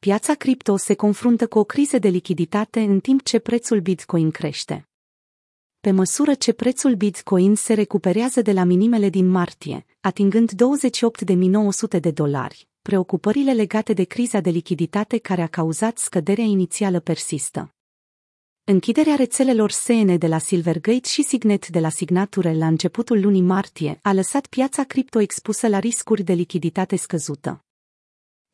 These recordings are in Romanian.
Piața cripto se confruntă cu o criză de lichiditate în timp ce prețul Bitcoin crește. Pe măsură ce prețul Bitcoin se recuperează de la minimele din martie, atingând 28.900 de dolari, preocupările legate de criza de lichiditate care a cauzat scăderea inițială persistă. Închiderea rețelelor SN de la Silvergate și Signet de la Signature la începutul lunii martie a lăsat piața cripto expusă la riscuri de lichiditate scăzută.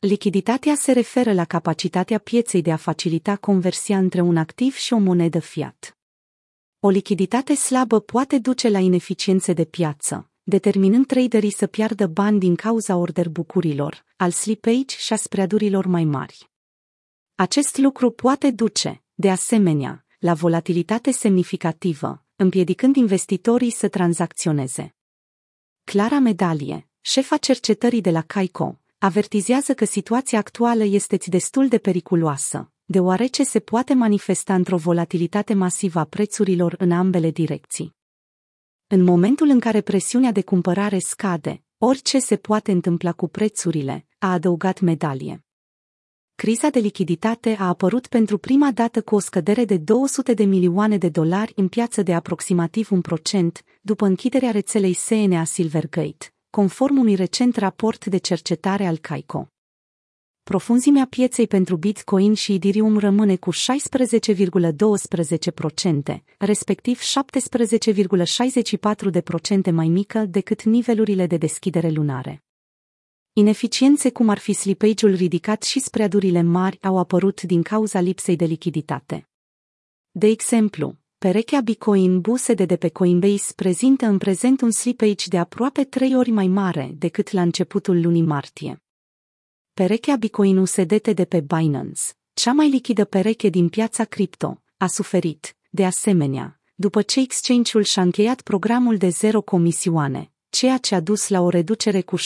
Lichiditatea se referă la capacitatea pieței de a facilita conversia între un activ și o monedă fiat. O lichiditate slabă poate duce la ineficiențe de piață, determinând traderii să piardă bani din cauza order bucurilor, al slippage și a spreadurilor mai mari. Acest lucru poate duce, de asemenea, la volatilitate semnificativă, împiedicând investitorii să tranzacționeze. Clara Medalie, șefa cercetării de la Caico, avertizează că situația actuală este destul de periculoasă, deoarece se poate manifesta într-o volatilitate masivă a prețurilor în ambele direcții. În momentul în care presiunea de cumpărare scade, orice se poate întâmpla cu prețurile, a adăugat medalie. Criza de lichiditate a apărut pentru prima dată cu o scădere de 200 de milioane de dolari în piață de aproximativ un procent, după închiderea rețelei SNA Silvergate, conform unui recent raport de cercetare al CAICO. Profunzimea pieței pentru Bitcoin și Ethereum rămâne cu 16,12%, respectiv 17,64% mai mică decât nivelurile de deschidere lunare. Ineficiențe cum ar fi slippage-ul ridicat și spreadurile mari au apărut din cauza lipsei de lichiditate. De exemplu, perechea Bitcoin BUSD de pe Coinbase prezintă în prezent un slippage de aproape trei ori mai mare decât la începutul lunii martie. Perechea Bitcoin USDT de pe Binance, cea mai lichidă pereche din piața cripto, a suferit, de asemenea, după ce exchange-ul și-a încheiat programul de zero comisioane, ceea ce a dus la o reducere cu 70%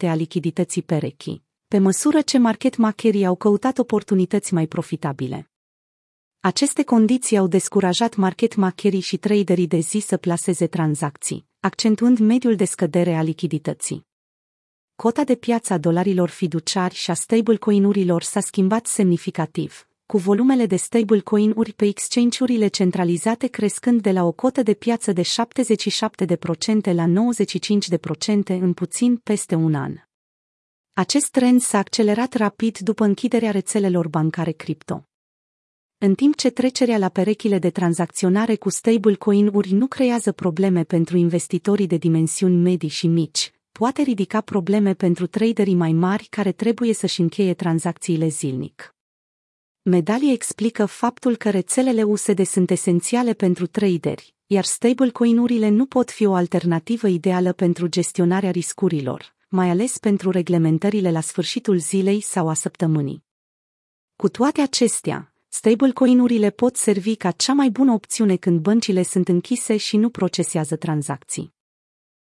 a lichidității perechii, pe măsură ce market makerii au căutat oportunități mai profitabile. Aceste condiții au descurajat market makerii și traderii de zi să plaseze tranzacții, accentuând mediul de scădere a lichidității. Cota de piață a dolarilor fiduciari și a stablecoin-urilor s-a schimbat semnificativ, cu volumele de stablecoin-uri pe exchange-urile centralizate crescând de la o cotă de piață de 77% la 95% în puțin peste un an. Acest trend s-a accelerat rapid după închiderea rețelelor bancare cripto. În timp ce trecerea la perechile de tranzacționare cu stablecoin-uri nu creează probleme pentru investitorii de dimensiuni medii și mici, poate ridica probleme pentru traderii mai mari care trebuie să-și încheie tranzacțiile zilnic. Medalie explică faptul că rețelele USD sunt esențiale pentru traderi, iar stablecoin-urile nu pot fi o alternativă ideală pentru gestionarea riscurilor, mai ales pentru reglementările la sfârșitul zilei sau a săptămânii. Cu toate acestea, stablecoin-urile pot servi ca cea mai bună opțiune când băncile sunt închise și nu procesează tranzacții.